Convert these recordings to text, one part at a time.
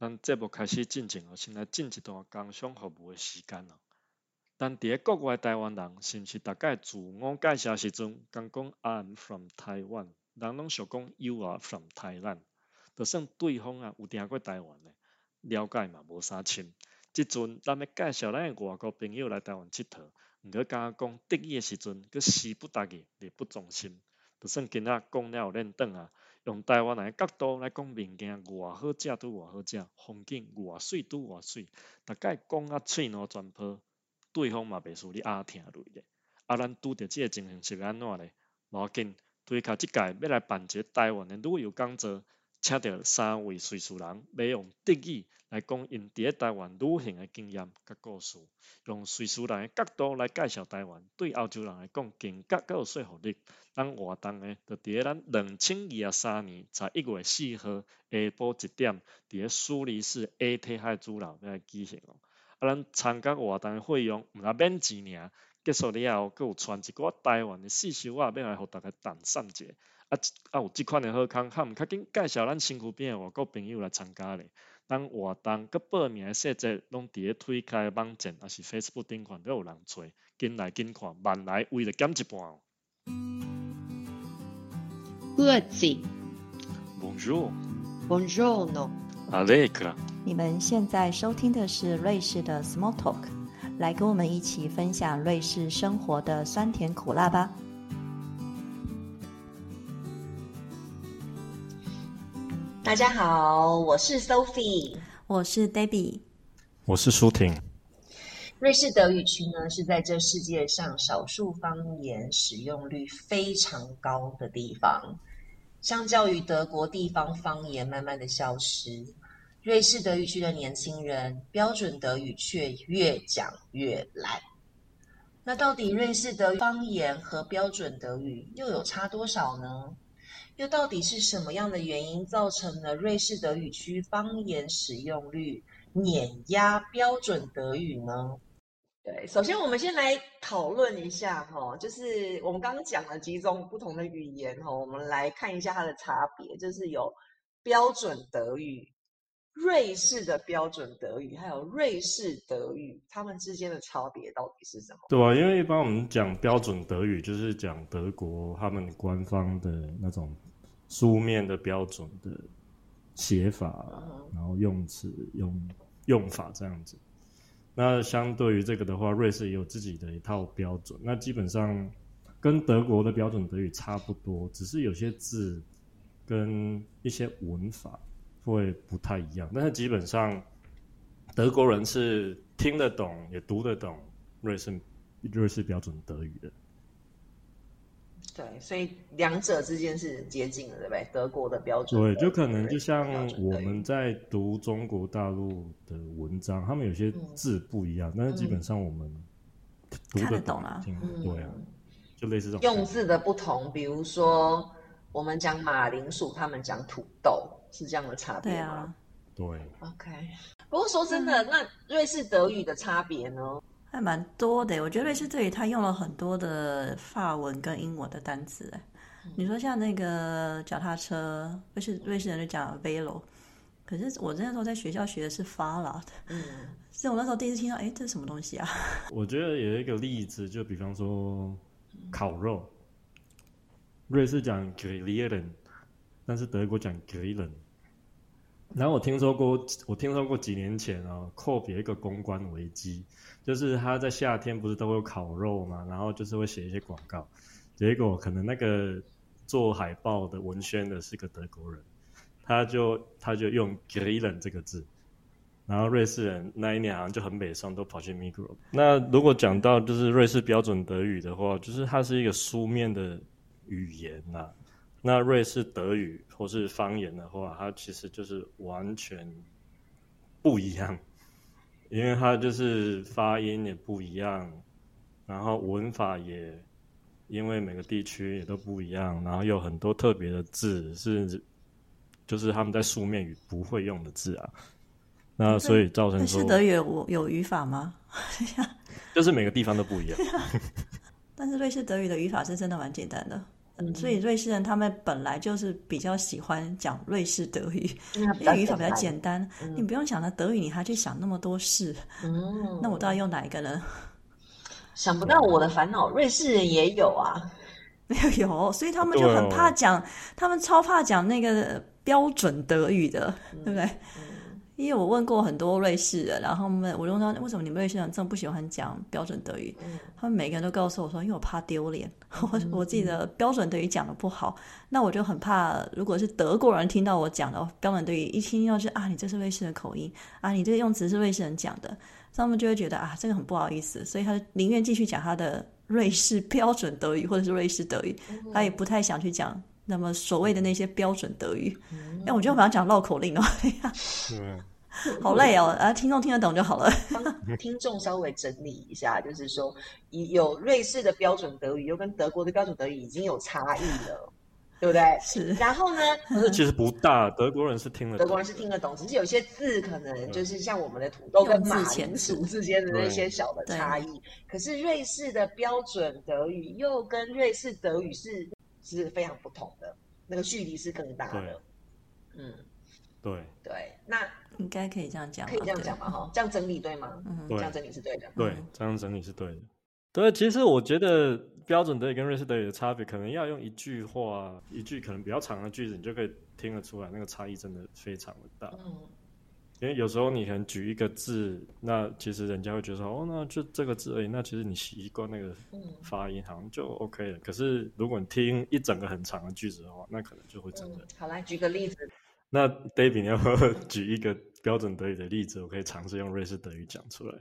咱节目开始进前哦，先来进一段工商服务的时间哦。咱伫咧国外台湾人，是毋是大概自我介绍时阵，讲讲 I'm from Taiwan，人拢想讲 You are from Thailand，就算对方啊有听过台湾的，了解嘛无啥深。即阵咱要介绍咱的外国朋友来台湾佚佗，毋过敢讲得意的时阵，佫词不达意，力不从心。就算今仔讲了认顿啊，用台湾人角度来讲物件，偌好食拄偌好食，风景偌水拄偌水，逐概讲啊喙脑全破。对方嘛袂输你阿疼类咧，啊，咱拄着即个情形是安怎咧？无要紧，对卡即届要来办一个台湾的旅游讲座，请到三位瑞士人，要用德语来讲因伫咧台湾旅行的经验甲故事，用瑞士人的角度来介绍台湾，对欧洲人来讲更加较有说服力。咱活动呢，就伫咧咱两千二十三年十一月四号下晡一点，伫咧苏黎世 A T 海主楼来举行哦。啊，咱参加活动的费用毋若免钱尔，结束了后，佫有传一寡台湾的四小啊，要来互大家谈散者。啊，啊有即款的好康，较毋较紧介绍咱身躯边的外国朋友来参加咧。咱活动佮报名的细节，拢伫咧推开网站，还是 Facebook 顶款都有人找，紧来紧看，慢来为了减一半哦。Grazie。Bonjour。Buongiorno。Allegra。你们现在收听的是瑞士的 Small Talk，来跟我们一起分享瑞士生活的酸甜苦辣吧。大家好，我是 Sophie，我是 Debbie，我是舒婷。瑞士德语区呢是在这世界上少数方言使用率非常高的地方，相较于德国地方方言慢慢的消失。瑞士德语区的年轻人标准德语却越讲越烂。那到底瑞士德方言和标准德语又有差多少呢？又到底是什么样的原因造成了瑞士德语区方言使用率碾压标准德语呢？对，首先我们先来讨论一下哈，就是我们刚刚讲了几种不同的语言哈，我们来看一下它的差别，就是有标准德语。瑞士的标准德语还有瑞士德语，他们之间的差别到底是什么？对啊，因为一般我们讲标准德语，就是讲德国他们官方的那种书面的标准的写法，然后用词用用法这样子。那相对于这个的话，瑞士也有自己的一套标准。那基本上跟德国的标准德语差不多，只是有些字跟一些文法。会不太一样，但是基本上德国人是听得懂也读得懂瑞士瑞士标准德语的。对，所以两者之间是接近的，对不对？德国的标准，对，就可能就像我们在读中国大陆的文章，他们有些字不一样，但是基本上我们读得懂啊，对啊，就类似这种用字的不同，比如说我们讲马铃薯，他们讲土豆。是这样的差别吗？对，OK。不过说真的，那瑞士德语的差别呢？还蛮多的。我觉得瑞士德语它用了很多的法文跟英文的单词。你说像那个脚踏车，瑞士瑞士人就讲 velo，可是我那时候在学校学的是 fahrrad。嗯，所以我那时候第一次听到，哎，这是什么东西啊？我觉得有一个例子，就比方说烤肉，瑞士讲 grillen。但是德国讲 grillen，然后我听说过，我听说过几年前啊，阔别一个公关危机，就是他在夏天不是都会有烤肉嘛，然后就是会写一些广告，结果可能那个做海报的文宣的是个德国人，他就他就用 grillen 这个字，然后瑞士人那一年好像就很美上都跑去 Migro。那如果讲到就是瑞士标准德语的话，就是它是一个书面的语言呐。那瑞士德语或是方言的话，它其实就是完全不一样，因为它就是发音也不一样，然后文法也因为每个地区也都不一样，然后有很多特别的字是就是他们在书面语不会用的字啊。那所以造成说，瑞士德语有有语法吗？就是每个地方都不一样。但是瑞士德语的语法是真的蛮简单的。嗯所以瑞士人他们本来就是比较喜欢讲瑞士德语，因为语法比较单简单，你不用想到德语，你还去想那么多事，嗯，那我到底用哪一个呢？想不到我的烦恼，瑞士人也有啊。没 有有，所以他们就很怕讲，他们超怕讲那个标准德语的，对不对？因为我问过很多瑞士人，然后他们我就问他为什么你们瑞士人这么不喜欢讲标准德语，他们每个人都告诉我说，因为我怕丢脸，我我自己的标准德语讲的不好，那我就很怕，如果是德国人听到我讲的标准德语，一听到是啊，你这是瑞士的口音啊，你这个用词是瑞士人讲的，他们就会觉得啊，这个很不好意思，所以他宁愿继续讲他的瑞士标准德语 或者是瑞士德语，他也不太想去讲那么所谓的那些标准德语。哎、我觉得我们要讲绕口令。哦，对，好累哦，啊，听众听得懂就好了。帮听众稍微整理一下，就是说，以有瑞士的标准德语，又跟德国的标准德语已经有差异了，对不对？是然后呢，但是其实不大，德国人是听得懂德国人是听得懂，只是有些字可能就是像我们的土豆跟马铃薯之间的那些小的差异。可是瑞士的标准德语又跟瑞士德语是是非常不同的，那个距离是更大的。嗯，对对，那应该可以这样讲，可以这样讲吧？哈，这样整理对吗？嗯这样整理是对的。对，这样整理是对的。对，其实我觉得标准德语跟瑞士德语的差别，可能要用一句话，一句可能比较长的句子，你就可以听得出来，那个差异真的非常的大。嗯因为有时候你可能举一个字，那其实人家会觉得说，哦，那就这个字而已，那其实你习惯那个嗯发音好像就 OK 了。可是如果你听一整个很长的句子的话，那可能就会真的。嗯，好，来举个例子。那 David，你要不要举一个标准德语的例子？我可以尝试用瑞士德语讲出来。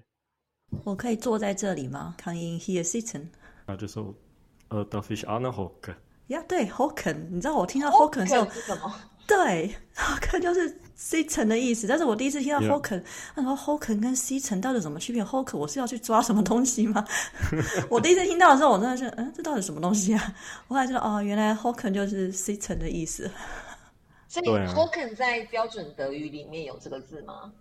我可以坐在这里吗？Can you here sitzen？那就说，呃，Darf ich anhocken？呀、对，Hocken，你知道我听到 Hocken 的时候，是什么？对，Hocken 就是 sitzen 的意思。但是我第一次听到 Yeah. Hocken，他说 Hocken 跟 sitzen 到底有什么区别？Hocken 我是要去抓什么东西吗？我第一次听到的时候，我真的是，嗯，这到底什么东西啊？我后来知道，哦，原来 Hocken 就是 sitzen 的意思。所以对啊 Hocken 在标准德语里面有这个字吗？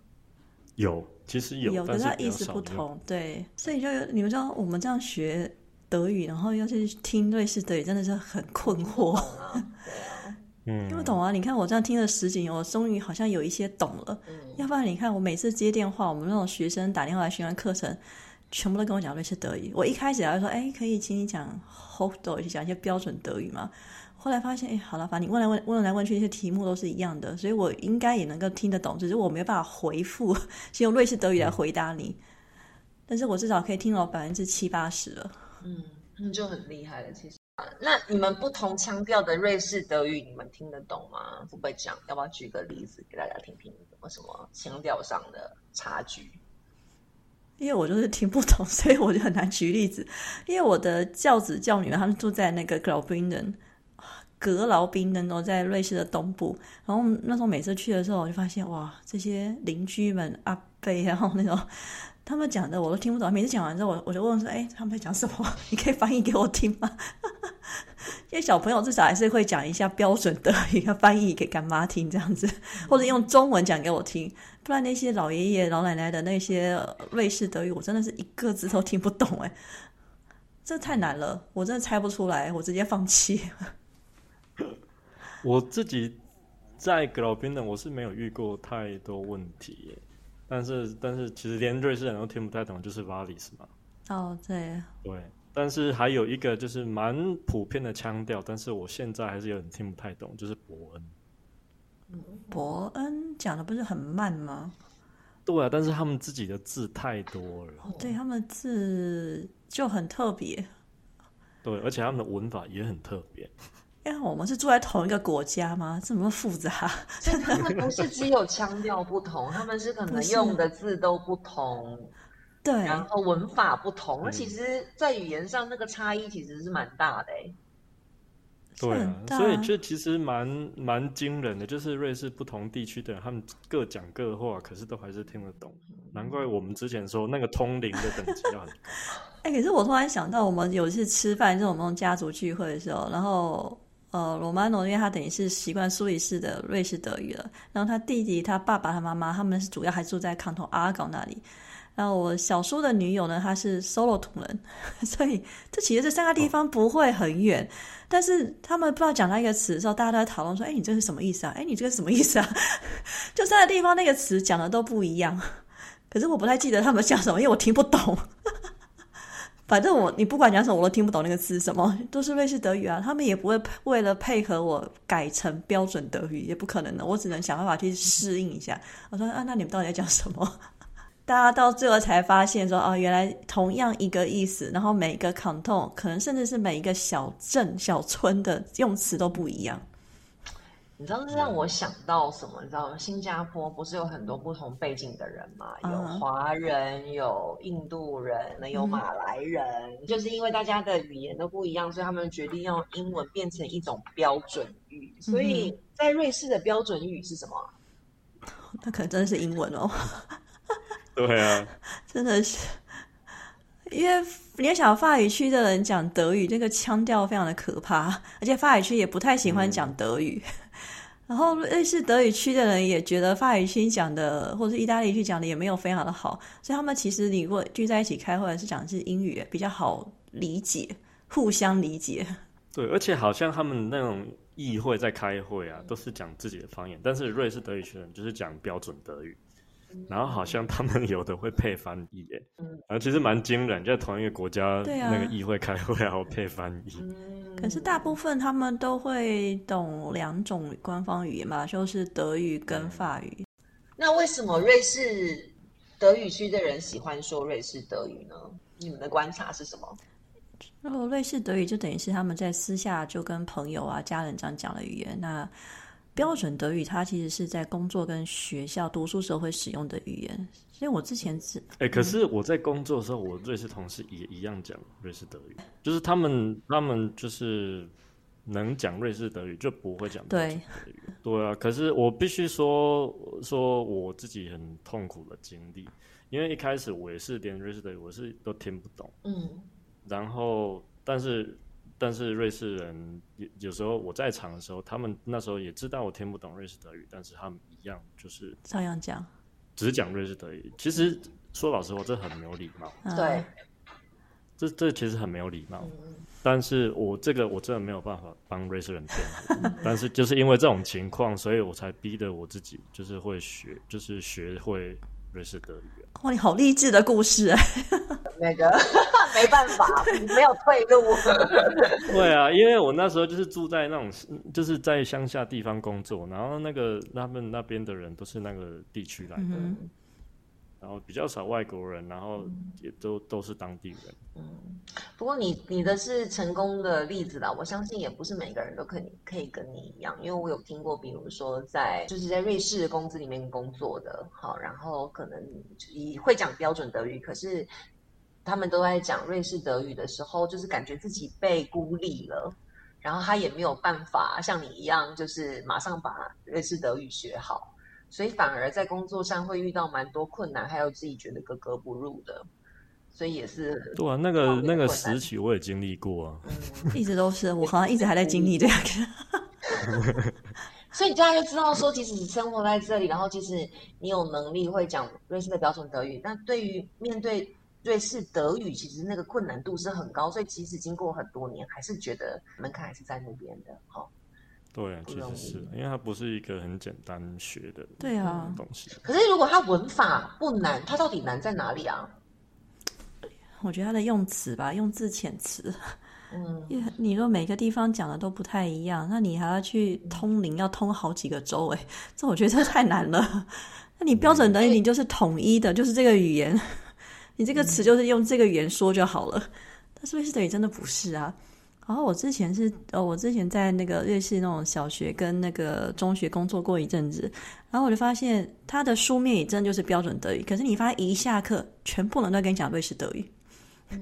有，其实有，有的但是它意思。不同，对，所以就有你们知道我们这样学德语，然后要去听瑞士德语，真的是很困惑。嗯，听不懂啊！你看我这样听了十几年，我终于好像有一些懂了。嗯要不然你看我每次接电话，我们那种学生打电话来学完课程，全部都跟我讲瑞士德语。我一开始还会说，哎，可以请你讲 h o d 讲一些标准德语吗？后来发现，哎，好了，反正你问来问问来问去，这些题目都是一样的，所以我应该也能够听得懂，只是我没有办法回复，先用瑞士德语来回答你。但是我至少可以听到百分之七八十了。嗯，那，就很厉害了。其实，啊那你们不同腔调的瑞士德语，你们听得懂吗？会不会讲？要不要举个例子给大家听听？有没有什么腔调上的差距？因为我就是听不懂，所以我就很难举例子。因为我的教子教女们，他们住在那个格劳宾登，格劳宾登哦，在瑞士的东部。然后那时候每次去的时候，我就发现哇，这些邻居们阿贝，然后那种他们讲的我都听不懂。每次讲完之后，我我就问说：“哎，他们在讲什么？你可以翻译给我听吗？” 因为小朋友至少还是会讲一下标准德语，要翻译给干妈听这样子，或者用中文讲给我听。不然那些老爷爷老奶奶的那些呃瑞士德语，我真的是一个字都听不懂哎，这太难了，我真的猜不出来，我直接放弃。我自己在格劳宾的我是没有遇过太多问题耶，但是但是其实连瑞士人都听不太懂，就是 Valis 嘛，哦，对，对。但是还有一个就是蛮普遍的腔调，但是我现在还是有点听不太懂，就是伯恩。伯恩讲的不是很慢吗？对啊，但是他们自己的字太多了，哦，对，他们字就很特别。对，而且他们的文法也很特别。因为我们是住在同一个国家吗？这么复杂？所 以他们不是只有腔调不同，他们是可能用的字都不同，对，然后文法不同。那嗯其实，在语言上那个差异其实是蛮大的哎。对所以这其实蛮蛮惊人的，就是瑞士不同地区的人，他们各讲各话，可是都还是听得懂。难怪我们之前说那个通灵的等级要很高。哎、可是我突然想到，我们有一次吃饭，这种那种家族聚会的时候，然后呃，罗曼诺因为他等于是习惯苏黎世的瑞士德语了，然后他弟弟、他爸爸、他妈妈他们是主要还住在康托阿港那里，然后我小叔的女友呢，她是 solo 土人，所以这其实这三个地方不会很远。但是他们不知道讲到一个词的时候，大家都在讨论说：“哎，你这是什么意思啊？哎，你这个什么意思啊？” 就三个地方那个词讲的都不一样。可是我不太记得他们讲什么，因为我听不懂。反正我你不管讲什么，我都听不懂那个字什么，都是瑞士德语啊。他们也不会为了配合我改成标准德语，也不可能的。我只能想办法去适应一下。我说啊，那你们到底在讲什么？大家到最后才发现说，哦，原来同样一个意思，然后每一个 canton 可能甚至是每一个小镇、小村的用词都不一样。你知道这让我想到什么？你知道吗？新加坡不是有很多不同背景的人嘛？有华人，有印度人，有马来人。就是因为大家的语言都不一样，所以他们决定用英文变成一种标准语。所以在瑞士的标准语是什么？那可能真的是英文哦。对啊，真的是，因为你想法语区的人讲德语，这个腔调非常的可怕，而且法语区也不太喜欢讲德语。然后瑞士德语区的人也觉得法语区讲的，或者是意大利区讲的也没有非常的好，所以他们其实你如果聚在一起开会，是讲的是英语比较好理解，互相理解。对，而且好像他们那种议会在开会啊，都是讲自己的方言，但是瑞士德语区人就是讲标准德语，然后好像他们有的会配翻译，耶，然后其实蛮惊人，在同一个国家那个议会开会还要配翻译。可是大部分他们都会懂两种官方语言嘛，就是德语跟法语。那为什么瑞士德语区的人喜欢说瑞士德语呢？你们的观察是什么？然后，瑞士德语就等于是他们在私下就跟朋友啊、家人这样讲的语言。那标准德语，它其实是在工作跟学校读书时候会使用的语言。所以我之前是哎，可是我在工作的时候，我瑞士同事也一样讲瑞士德语，就是他们他们就是能讲瑞士德语，就不会讲对德语。对啊，可是我必须说说我自己很痛苦的经历，因为一开始我也是连瑞士德语我是都听不懂，嗯，然后但是但是瑞士人有有时候我在场的时候，他们那时候也知道我听不懂瑞士德语，但是他们一样就是照样讲。只讲瑞士德语，其实说老实话，这很没有礼貌。对，这这其实很没有礼貌。但是我这个我真的没有办法帮瑞士人辩护。但是就是因为这种情况，所以我才逼得我自己，就是会学，就是学会瑞士德语。哇，你好励志的故事哎！那个没办法，没有退路。对啊，因为我那时候就是住在那种，就是在乡下地方工作，然后那个他们那边的人都是那个地区来的，然后比较少外国人，然后也都都是当地人。嗯，不过你你的是成功的例子啦，我相信也不是每个人都可以可以跟你一样，因为我有听过，比如说在就是在瑞士公司里面工作的，好，然后可能以会讲标准德语，可是。他们都在讲瑞士德语的时候，就是感觉自己被孤立了，然后他也没有办法像你一样，就是马上把瑞士德语学好，所以反而在工作上会遇到蛮多困难，还有自己觉得格格不入的，所以也是对啊，那个那个时期我也经历过啊，一直都是，我好像一直还在经历这个 所以大家就知道说，即使生活在这里，然后即使你有能力会讲瑞士的标准德语，那对于面对。瑞士德语其实那个困难度是很高，所以即使经过很多年，还是觉得门槛还是在那边的。哈，对，其实是因为它不是一个很简单学的，对啊，东西。可是如果它文法不难，它到底难在哪里啊？我觉得它的用词吧，用字遣词，嗯，你说每个地方讲的都不太一样，那你还要去通灵，要通好几个州，哎，这我觉得太难了。那你标准等于，你就是统一的，就是这个语言。你这个词就是用这个语言说就好了，但是瑞士等于真的不是啊。然后我之前是呃，我之前在那个瑞士那种小学跟那个中学工作过一阵子，然后我就发现他的书面语真的就是标准德语，可是你发现一下课，全部人都跟你讲瑞士德语。嗯。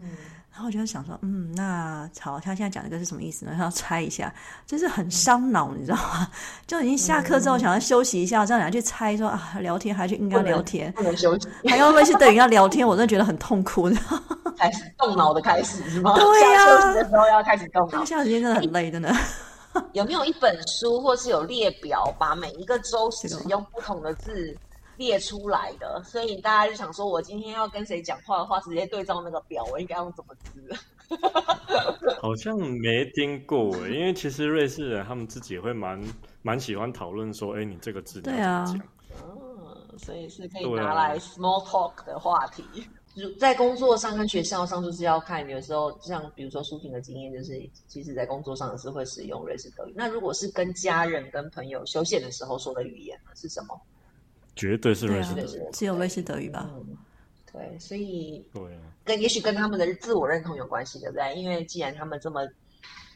然后我就想说，嗯，那好，他现在讲这个是什么意思呢？要猜一下，就是很伤脑，你知道吗？就已经下课之后想要休息一下，这样你要去猜说啊，聊天还去应该聊天，不能休息，还要微信等于要聊天，我真的觉得很痛苦。开始动脑的开始是吗？对呀，休息的时候要开始动脑。下时间真的很累，真的。有没有一本书，或是有列表，把每一个周使用不同的字？列出来的，所以大家就想说，我今天要跟谁讲话的话，直接对照那个表，我应该用怎么字？好像没听过诶，因为其实瑞士人他们自己也会蛮蛮喜欢讨论说，哎，你这个字你要怎么讲？嗯，所以是可以拿来 small talk 的话题。在工作上跟学校上，就是要看有时候像比如说舒婷的经验，就是其实在工作上是会使用瑞士德语。那如果是跟家人、跟朋友休闲的时候说的语言呢，是什么？绝对是瑞士德语，只有瑞士德语吧？对，所以对，跟也许跟他们的自我认同有关系，对不对？因为既然他们这么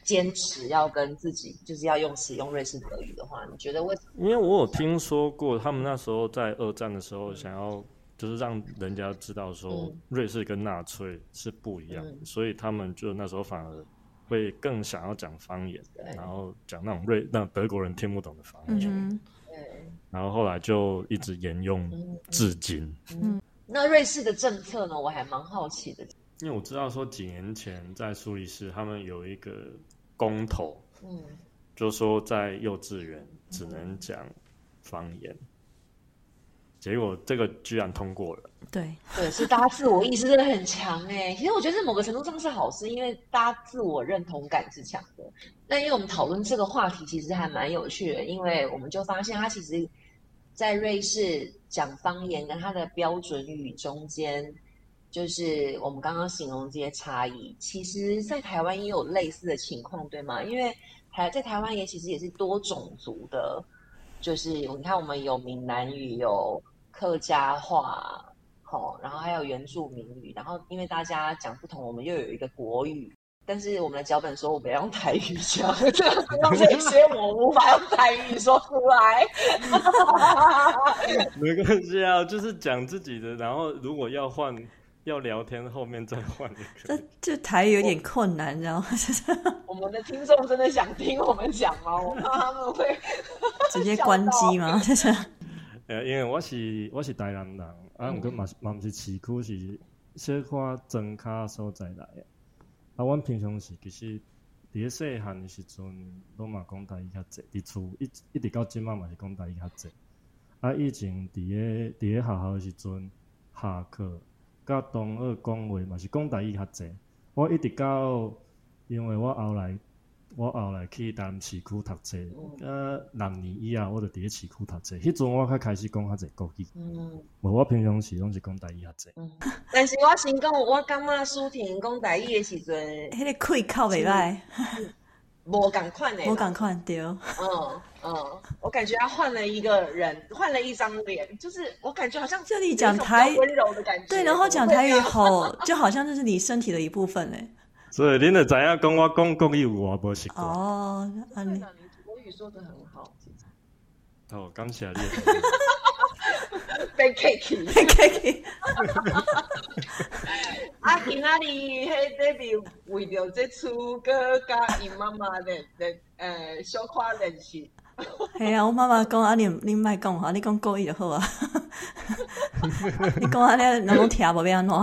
坚持要跟自己就是要用使用瑞士德语的话，你觉得为什么？因为我有听说过，他们那时候在二战的时候想要。就是让人家知道说瑞士跟纳粹是不一样，所以他们就那时候反而会更想要讲方言，然后讲那种瑞让德国人听不懂的方言。对，然后后来就一直沿用至今。嗯，那瑞士的政策呢？我还蛮好奇的，因为我知道说几年前在苏黎世他们有一个公投，嗯，就说在幼稚园只能讲方言。结果这个居然通过了，对对，是大家自我意识真的很强哎。其实我觉得某个程度上是好事，因为大家自我认同感是强的。那因为我们讨论这个话题，其实还蛮有趣的，因为我们就发现，它其实，在瑞士讲方言跟它的标准语中间，就是我们刚刚形容这些差异，其实在台湾也有类似的情况，对吗？因为台在台湾也其实也是多种族的，就是你看我们有闽南语有。客家话，好，然后还有原住民语，然后因为大家讲不同，我们又有一个国语，但是我们的脚本说我们要用台语讲，用这些我无法用台语说出来。没关系啊，就是讲自己的，然后如果要换要聊天，后面再换。这这台语有点困难，你知道吗？我们的听众真的想听我们讲吗？我怕他们会直接关机吗？因为我是我是台南人，啊，毋过嘛是嘛毋是市区，是小可庄卡所在来诶。啊，阮平常时其实伫咧细汉诶时阵，拢嘛讲台语较济，伫厝一一直到即满嘛是讲台语较济。啊，以前伫咧伫咧学校诶时阵，下课甲同学讲话嘛是讲台语较济。我一直到，因为我后来。我后来去台南市区读册，呃，六年以后我就伫咧市区读册。迄阵我较开始讲较济国语，嗯，无我平常时拢是讲台语较济。但是我先讲，我感觉舒婷讲台语的时阵，迄个开口袂歹，无共款诶，无共款对。嗯嗯，我感觉他换了一个人，换了一张脸，就是我感觉好像这里讲台温柔的感觉，对，然后讲台语好，就好像就是你身体的一部分诶。所以恁就知影讲我讲国语有我无习惯。哦，啊你国语说的很好。哦，感谢你。被 cake，被 cake。啊，今仔日迄这边为着这出歌甲伊妈妈的的呃小可认识。系啊，我妈妈讲啊，你你莫讲哈，你讲国语就好啊。你讲啊，你能听无要安怎？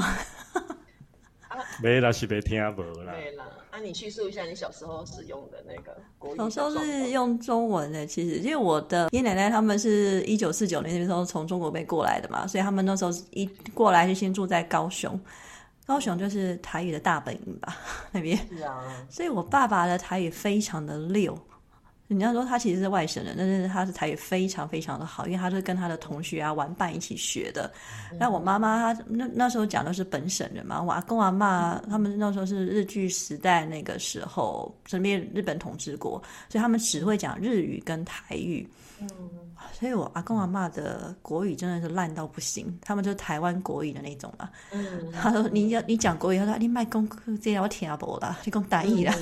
没啦，是没听无啦。对啦，啊，你叙述一下你小时候使用的那个国语。小时候是用中文的，其实因为我的爷爷奶奶他们是一九四九年那时候从中国被过来的嘛，所以他们那时候一过来就先住在高雄，高雄就是台语的大本营吧 那边。是啊。所以我爸爸的台语非常的溜。你要说他其实是外省人，但是他的台语非常非常的好，因为他是跟他的同学啊玩伴一起学的。那我妈妈她那那时候讲的是本省人嘛，我阿公阿妈他们那时候是日据时代那个时候，身边日本统治国，所以他们只会讲日语跟台语。嗯，所以我阿公阿妈的国语真的是烂到不行，他们就是台湾国语的那种嘛。嗯，他说你要你讲国语，他说你卖功课这样我听不啦，你讲台语啦。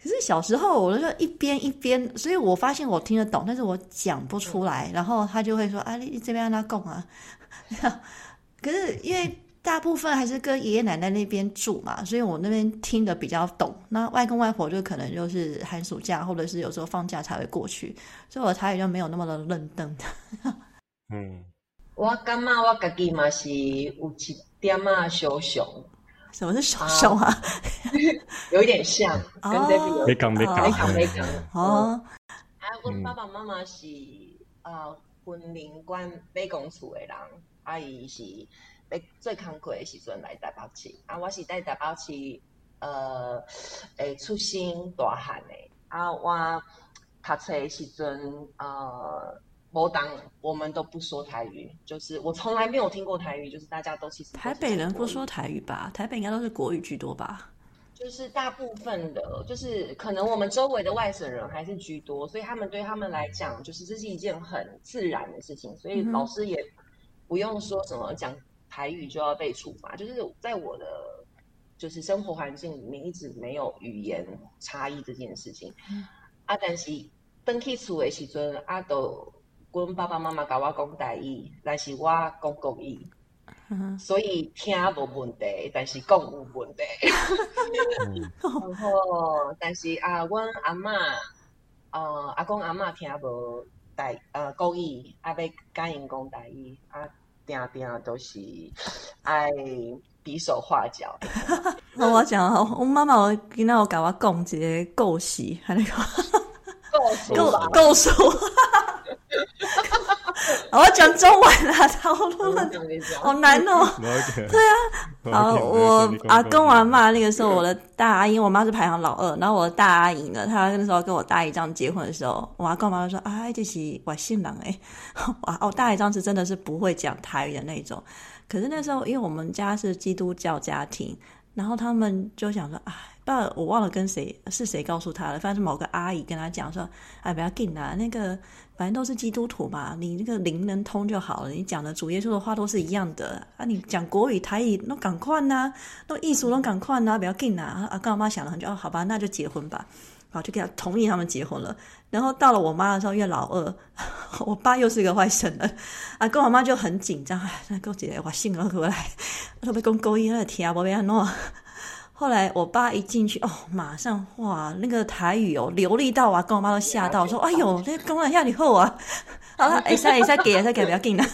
可是小时候，我就一边一边，所以我发现我听得懂，但是我讲不出来。然后他就会说：“啊，你这边让他供啊。”可是因为大部分还是跟爷爷奶奶那边住嘛，所以我那边听得比较懂。那外公外婆就可能就是寒暑假或者是有时候放假才会过去，所以我台语就没有那么的愣登。嗯，我感觉我自己嘛是有一点啊小熊。什么是小熊啊？有一点像，跟 David 讲没讲没讲没讲哦。啊，我爸爸妈妈是啊婚龄关买公厝的人，阿姨是要最坎坷的时阵来台北市，啊，我是在台北市呃，诶出生大汉的，啊，我读册的时阵呃。我当我们都不说台语，就是我从来没有听过台语，就是大家都其实台北人不说台语吧？台北应该都是国语居多吧？就是大部分的，就是可能我们周围的外省人还是居多，所以他们对他们来讲，就是这是一件很自然的事情，所以老师也不用说什么讲台语就要被处罚。就是在我的就是生活环境里面，一直没有语言差异这件事情。啊，但是登去厝的时阵，啊都。阮爸爸妈妈甲我讲台语，但是我讲国语，所以听无问题，但是讲有问题。然后，但是啊，阮阿嬷，呃，阿公阿嬷听无台呃国语，啊，要甲因讲台语，啊，定定都是爱比手画脚。那 我讲，我妈妈我今仔有教我讲一个故事，还那个故故故事。我讲中文啦，好乱，好难哦。对啊，好，我阿公阿妈那个时候，我的大阿姨，我妈是排行老二，然后我的大阿姨呢，她那时候跟我大姨丈结婚的时候，我阿公妈就说：“啊，这是外姓郎哎。”哇，我大姨丈是真的是不会讲台语的那种。可是那时候，因为我们家是基督教家庭，然后他们就想说：“哎。”不我忘了跟谁是谁告诉他了，反正是某个阿姨跟他讲说：“哎，不要紧啦，那个反正都是基督徒嘛，你那个灵能通就好了。你讲的主耶稣的话都是一样的啊，你讲国语台语都赶快呐，都艺术都赶快呐，不要紧啦。”啊，跟我妈想了很久，哦，好吧，那就结婚吧，好，就给他同意他们结婚了。然后到了我妈的时候，因为老二，我爸又是一个外省人，啊，跟我妈就很紧张，哎，那个姐姐我信了过来，特别讲国语那听不别弄。后来我爸一进去，哦，马上哇，那个台语哦流利到啊，跟我妈都吓到，说：“哎呦，这公安下你后啊！” 好了，哎，塞哎塞给，塞给，不要给了。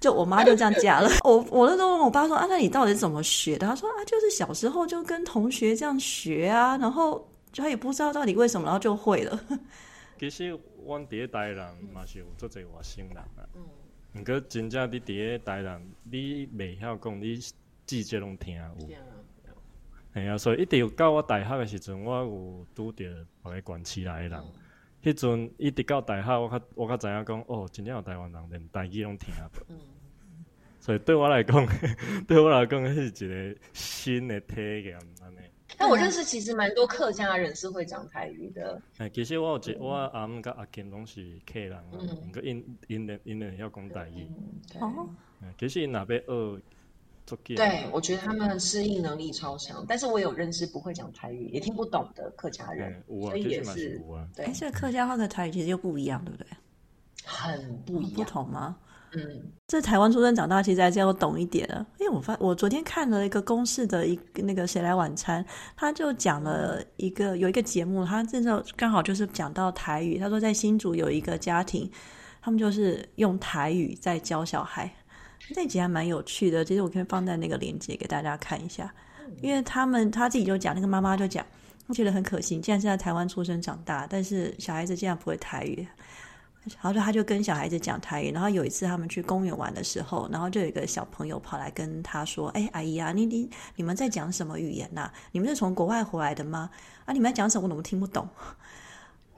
就我妈就这样讲了。我我那时候问我爸说：“啊，那你到底怎么学的？”他说：“啊，就是小时候就跟同学这样学啊，然后他也不知道到底为什么，然后就会了。”其实我第一代人嘛是有做这外省人啊，嗯，过真正你第一代人，你未晓讲，你字节拢听有。系啊，所以一直到我大学的时阵，我有拄着别个关起来的人。迄阵一直到大学，我较我较知影讲，哦，真正有台湾人连台语拢听无。所以对我来讲，对我来讲是一个新的体验安尼。但我认识其实蛮多客家人是会讲台语的。哎，其实我有一我阿姆甲阿金拢是客人，嗯，个因因因因咧要讲台语。哦。其实因若要学。对，我觉得他们适应能力超强，但是我有认识不会讲台语也听不懂的客家人，所以也是对。这客家话跟台语其实又不一样，对不对？很不一样，不同吗？嗯，在台湾出生长大，其实还是要懂一点的。因为我发，我昨天看了一个公式的一个那个谁来晚餐，他就讲了一个有一个节目，他这时候刚好就是讲到台语，他说在新竹有一个家庭，他们就是用台语在教小孩。那集还蛮有趣的，其实我可以放在那个链接给大家看一下，因为他们他自己就讲，那个妈妈就讲，我觉得很可惜，既然是在台湾出生长大，但是小孩子竟然不会台语，然后他就跟小孩子讲台语，然后有一次他们去公园玩的时候，然后就有一个小朋友跑来跟他说：“哎，阿姨啊，你你你们在讲什么语言呐？你们是从国外回来的吗？啊，你们在讲什么？我怎么听不懂？”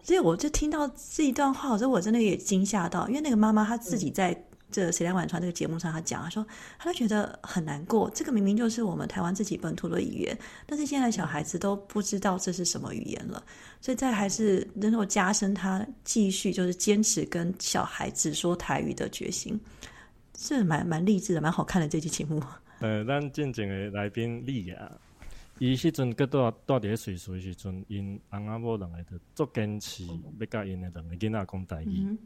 所以我就听到这一段话，我说我真的也惊吓到，因为那个妈妈她自己在。这《谁来晚传》这个节目上，他讲，他说，他就觉得很难过。这个明明就是我们台湾自己本土的语言，但是现在小孩子都不知道这是什么语言了。所以，这还是能够加深他继续就是坚持跟小孩子说台语的决心，是蛮蛮励志的，蛮好看的这期节目。呃，咱真正的来宾李亚，伊迄阵搁住住伫咧水水时阵，因翁仔某两个都足坚持要甲因的两个囡仔讲台语。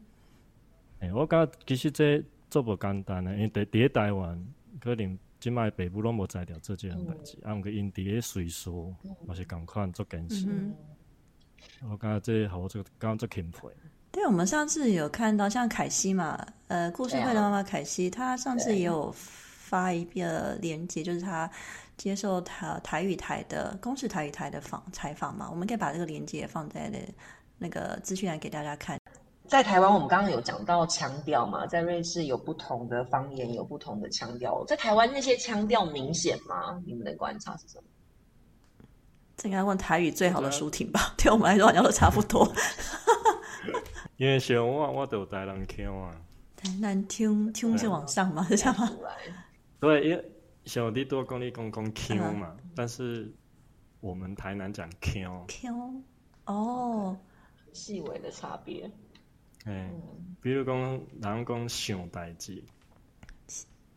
诶，我感觉其实这。做无简单诶，因为伫伫台湾，可能即摆爸母拢无才调做即项代志，啊，毋过因伫咧随所，嘛是共款做坚持。我感觉这好做，刚做钦佩。对，我们上次有看到像凯西嘛，呃，故事会的妈妈凯西，她上次也有发一个链接，就是她接受台台语台的公视台语台的访采访嘛，我们可以把这个链接放在那那个资讯栏给大家看。在台湾，我们刚刚有讲到腔调嘛，在瑞士有不同的方言，有不同的腔调。在台湾那些腔调明显吗？你们的观察是什么？这应该问台语最好的舒婷吧？对我们来说好像都差不多。因为像我，我都有台南腔啊。台南听听是往上嘛，是这样吗？对，因为像你多讲你讲讲腔嘛，但是我们台南讲腔，腔哦，细微的差别。哎，比如讲人讲想代志，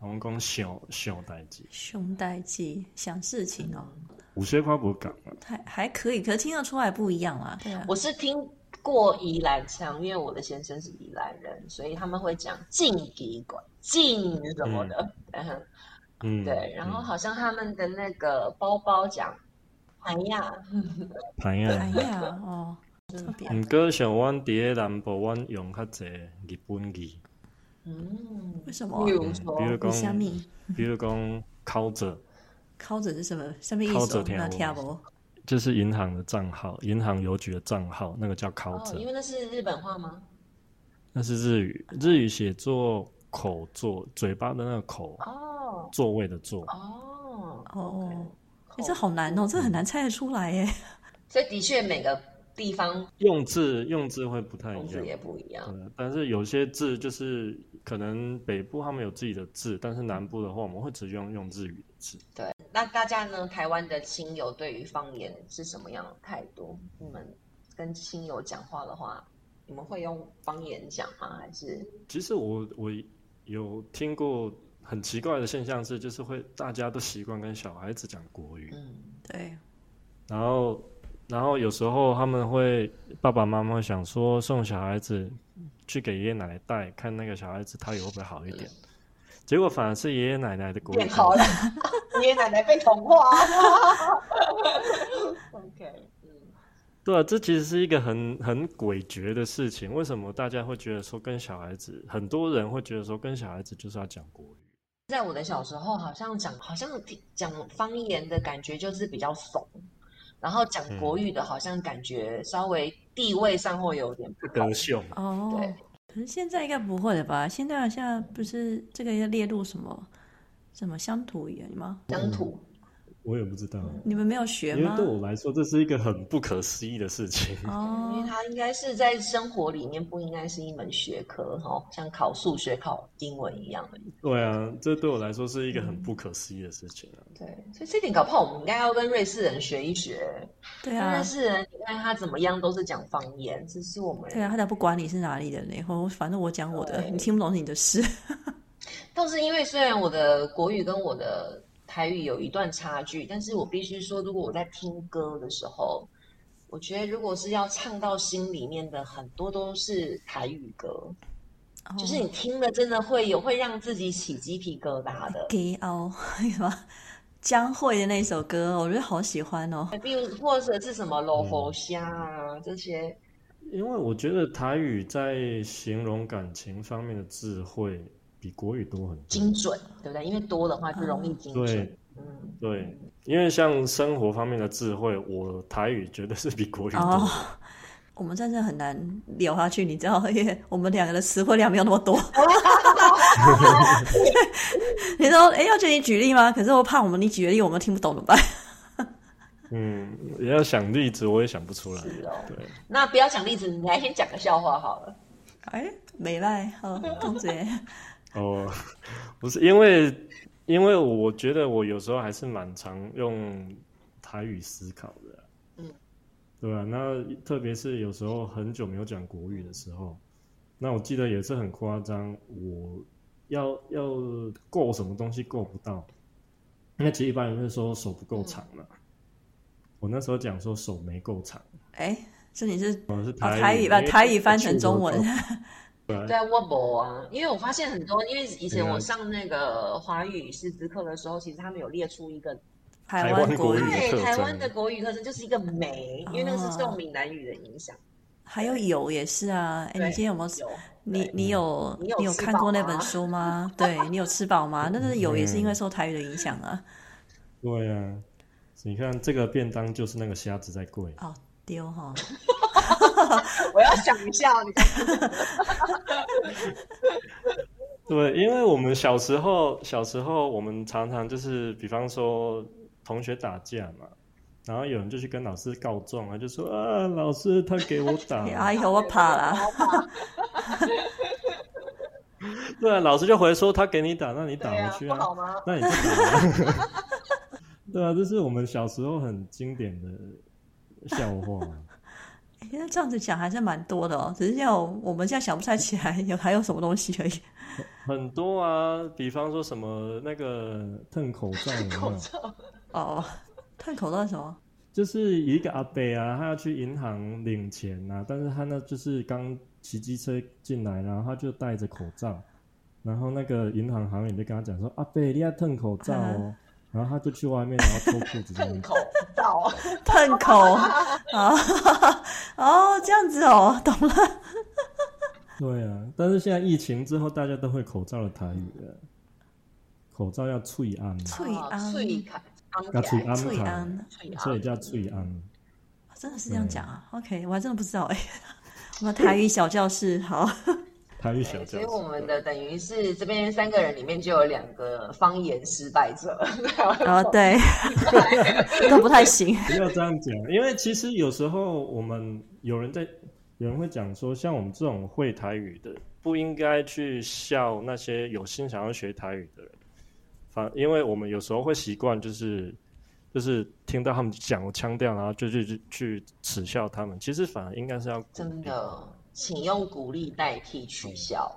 人讲想想代志，想代志想事情哦，有些话不讲啊。还还可以，可是听得出来不一样啦。对啊，我是听过宜兰腔，因为我的先生是宜兰人，所以他们会讲进给管进什么的，嗯，嗯，对。然后好像他们的那个包包讲哎呀，牌啊哎。呀哦，毋过像阮伫咧南部，阮用较济日本语，嗯，为什么比啊？如讲，米？比如讲靠着，靠着是什么？什么意靠思哦？那着听不？就是银行的账号，银行邮局的账号，那个叫靠哦，着因，为那是日本话吗？那是日语，日语写作口座，嘴巴的那个口，哦座位的座。哦哦哎，这好难哦，这很难猜得出来耶。所以的确每个地方用字用字会不太一样，用字也不一样。对，但是有些字就是可能北部他们有自己的字，但是南部的话我们会直接用用日语的字。对，那大家呢？台湾的亲友对于方言是什么样的态度？你们跟亲友讲话的话，你们会用方言讲吗？还是其实我我有听过很奇怪的现象是，就是会大家都习惯跟小孩子讲国语，嗯对，然后然后有时候他们会爸爸妈妈会想说送小孩子去给爷爷奶奶带，看那个小孩子他以后会不会好一点。结果反而是爷爷奶奶的国语变好了？爷爷奶奶被同化。OK，嗯，对啊，这其实是一个很很诡谲的事情。为什么大家会觉得说跟小孩子，很多人会觉得说跟小孩子就是要讲国语？在我的小时候，好像讲好像讲方言的感觉就是比较怂，然后讲国语的，好像感觉稍微地位上会有点不同歌。秀，哦对，可是现在应该不会了吧？现在好像不是这个要列入什么什么乡土语言吗？乡土，我也不知道，你们没有学吗因为对？我来说这是一个很不可思议的事情。因为哦，它应该是在生活里面不应该是一门学科哈、像考数学、考英文一样的。对啊，这对我来说是一个很不可思议的事情啊。对，所以这点搞不好我们应该要跟瑞士人学一学。对啊瑞，士人，你看他怎么样都是讲方言，这是我们对啊，他才不管你是哪里人呢，或反正我讲我的，你听不懂是你的事。倒是因为虽然我的国语跟我的台语有一段差距，但是我必须说，如果我在听歌的时候，我觉得如果是要唱到心里面的，很多都是台语歌，就是你听了真的会有会让自己起鸡皮疙瘩的。给哦，什么江蕙的那首歌，我觉得好喜欢哦。比如或者是什么罗佛虾啊这些，因为我觉得台语在形容感情方面的智慧比国语多很多。精准，对不对？因为多的话就容易精准对。嗯，对，因为像生活方面的智慧，我台语绝对是比国语多。哦，我们真的很难聊下去，你知道，因为我们两个的词汇量没有那么多。你说，哎，要叫你举例吗？可是我怕我们你举的例我们听不懂怎么办？嗯，也要想例子，我也想不出来。是哦。对，那不要讲例子，你来先讲个笑话好了。哎，没赖，好，同学，哦，不是因为，因为我觉得我有时候还是蛮常用台语思考的啊、嗯，对啊，那特别是有时候很久没有讲国语的时候，那我记得也是很夸张，我要要够什么东西够不到，那其实一般人会说手不够长嘛。我那时候讲说手没够长，哎，是你是我是哦台台语把台语翻成中文 对啊我无啊，因为我发现很多，因为以前我上那个华语师资课的时候，其实他们有列出一个台台湾国语湾国语，对台湾的国语课程就是一个美，因为那个是受闽南语的影响。还有有也是啊。哎，你今天有没有？有你你有你有你有看过那本吗书吗？对你有吃饱吗？那是有，也是因为嗯受台语的影响啊。对啊，你看这个便当就是那个虾子在贵，哦，丢哈，我要想一下，你看，对，因为我们小时候，小时候我们常常就是，比方说同学打架嘛，然后有人就去跟老师告状啊，就说啊，老师他给我打，哎呦，我怕了！对啊，老师就回说他给你打，那你打回去不好吗？那你就打、啊。对啊，这是我们小时候很经典的笑话。因为这样子讲还是蛮多的哦，只是要我们现在想不太起来有还有什么东西而已。很多啊，比方说什么那个蹭口罩有没有，口罩，哦，吞口罩是什么？就是一个阿伯啊，他要去银行领钱啊，但是他呢就是刚骑机车进来，然后他就戴着口罩，然后那个银行行员就跟他讲说：“阿伯，你要蹭口罩哦。”然后他就去外面，然后脱裤子这样吞口罩，吞口。啊 哦，这样子哦，懂了。对啊，但是现在疫情之后，大家都会口罩的台语了。口罩要脆安，脆安。翠安，要脆安。脆卡，安，脆所以叫脆安。真的是这样讲啊？OK，我还真的不知道哎。我们台语小教室好，台语小教室。所以我们的等于是这边三个人里面就有两个方言失败者，哦 对，都不太行。不要这样讲，因为其实有时候我们有人在，有人会讲说，像我们这种会台语的，不应该去笑那些有心想要学台语的人。反，因为我们有时候会习惯，就是就是听到他们讲腔调，然后就去去去耻笑他们。其实反而应该是要真，的，请用鼓励代替取笑，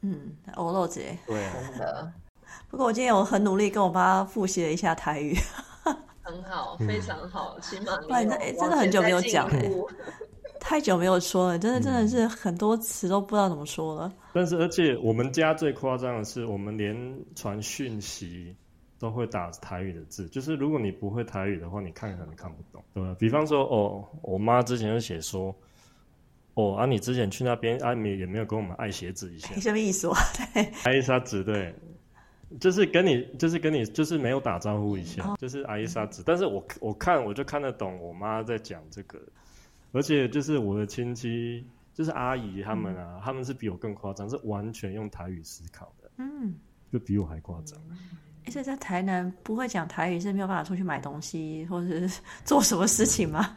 嗯，欧漏姐。对啊，真的。不过我今天我很努力跟我妈复习了一下台语，很好，嗯。非常好，起码你不然有真哎真的很久没有讲往前在进步。太久没有说了，真的真的是很多词都不知道怎么说了。但是而且我们家最夸张的是，我们连传讯息都会打台语的字，就是如果你不会台语的话，你看可能看不懂，对吧？比方说，哦，我妈之前就写说，哦啊，你之前去那边，啊，米也没有跟我们爱鞋子一下你，什么意思啊？对，爱莎子对，就是跟你，就是跟你，就是没有打招呼一哦下，就是爱莎子。但是我我看我就看得懂我妈在讲这个，而且就是我的亲戚，就是阿姨他们啊，他们是比我更夸张，是完全用台语思考的，嗯，就比我还夸张。诶所以在台南不会讲台语是没有办法出去买东西或者是 做什么事情吗？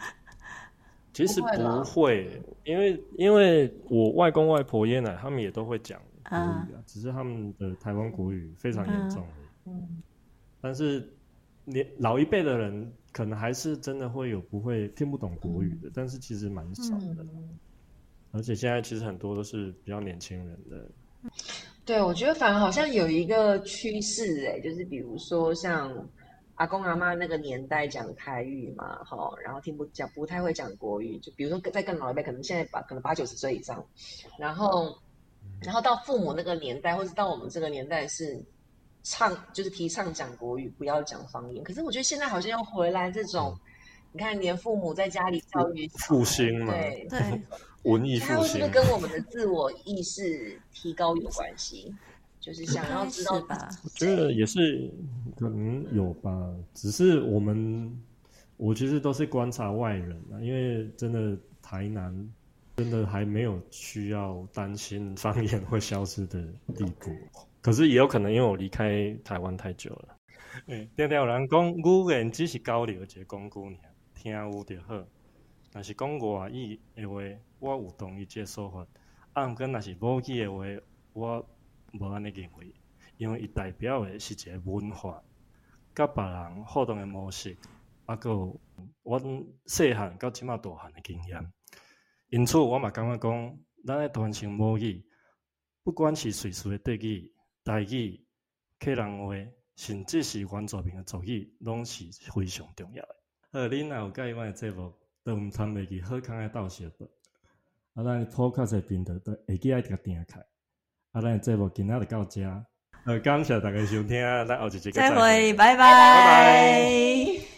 其实不会因为因为我外公外婆爷奶他们也都会讲。国语啊，只是他们的台湾国语非常严重而已。嗯。但是年老一辈的人可能还是真的会有不会听不懂国语的，但是其实蛮少的。嗯。而且现在其实很多都是比较年轻人的，对，我觉得反而好像有一个趋势，哎，就是比如说像阿公阿妈那个年代讲台语嘛，哈，然后听不讲不太会讲国语，就比如说在更老一辈，可能现在八可能八九十岁以上，然后然后到父母那个年代，或者到我们这个年代是唱就是提倡讲国语，不要讲方言。可是我觉得现在好像又回来这种，你看连父母在家里教育复兴嘛，对，对，文艺复兴它会不会。跟我们的自我意识提高有关系？就是想要知道吧我觉得也是可能有吧，只是我们我其实都是观察外人啊，因为真的台南真的还没有需要担心方言会消失的地步。可是也有可能因为我离开台湾太久了。诶，定定有人讲语言只是交流一个工具尔，听有就好。若是讲外语的话，我有同意这个说法。啊，毋过若是母语的话，我无安尼认为，因为伊代表的是一个文化，甲别人互动诶模式，啊，还有阮细汉到即马大汉诶经验。因此，我嘛感觉讲，咱诶传承母语，不管是随时诶德语、台语、客人话，甚至是原住民诶族语，拢是非常重要诶。好，恁若有介意阮的节目，都毋参袂记好康诶斗小报。啊，咱 p o d c a 频道都会记爱甲订开。啊，咱的节目今仔就到遮。呃，感谢大家收听，咱后一集再再会。拜，拜拜拜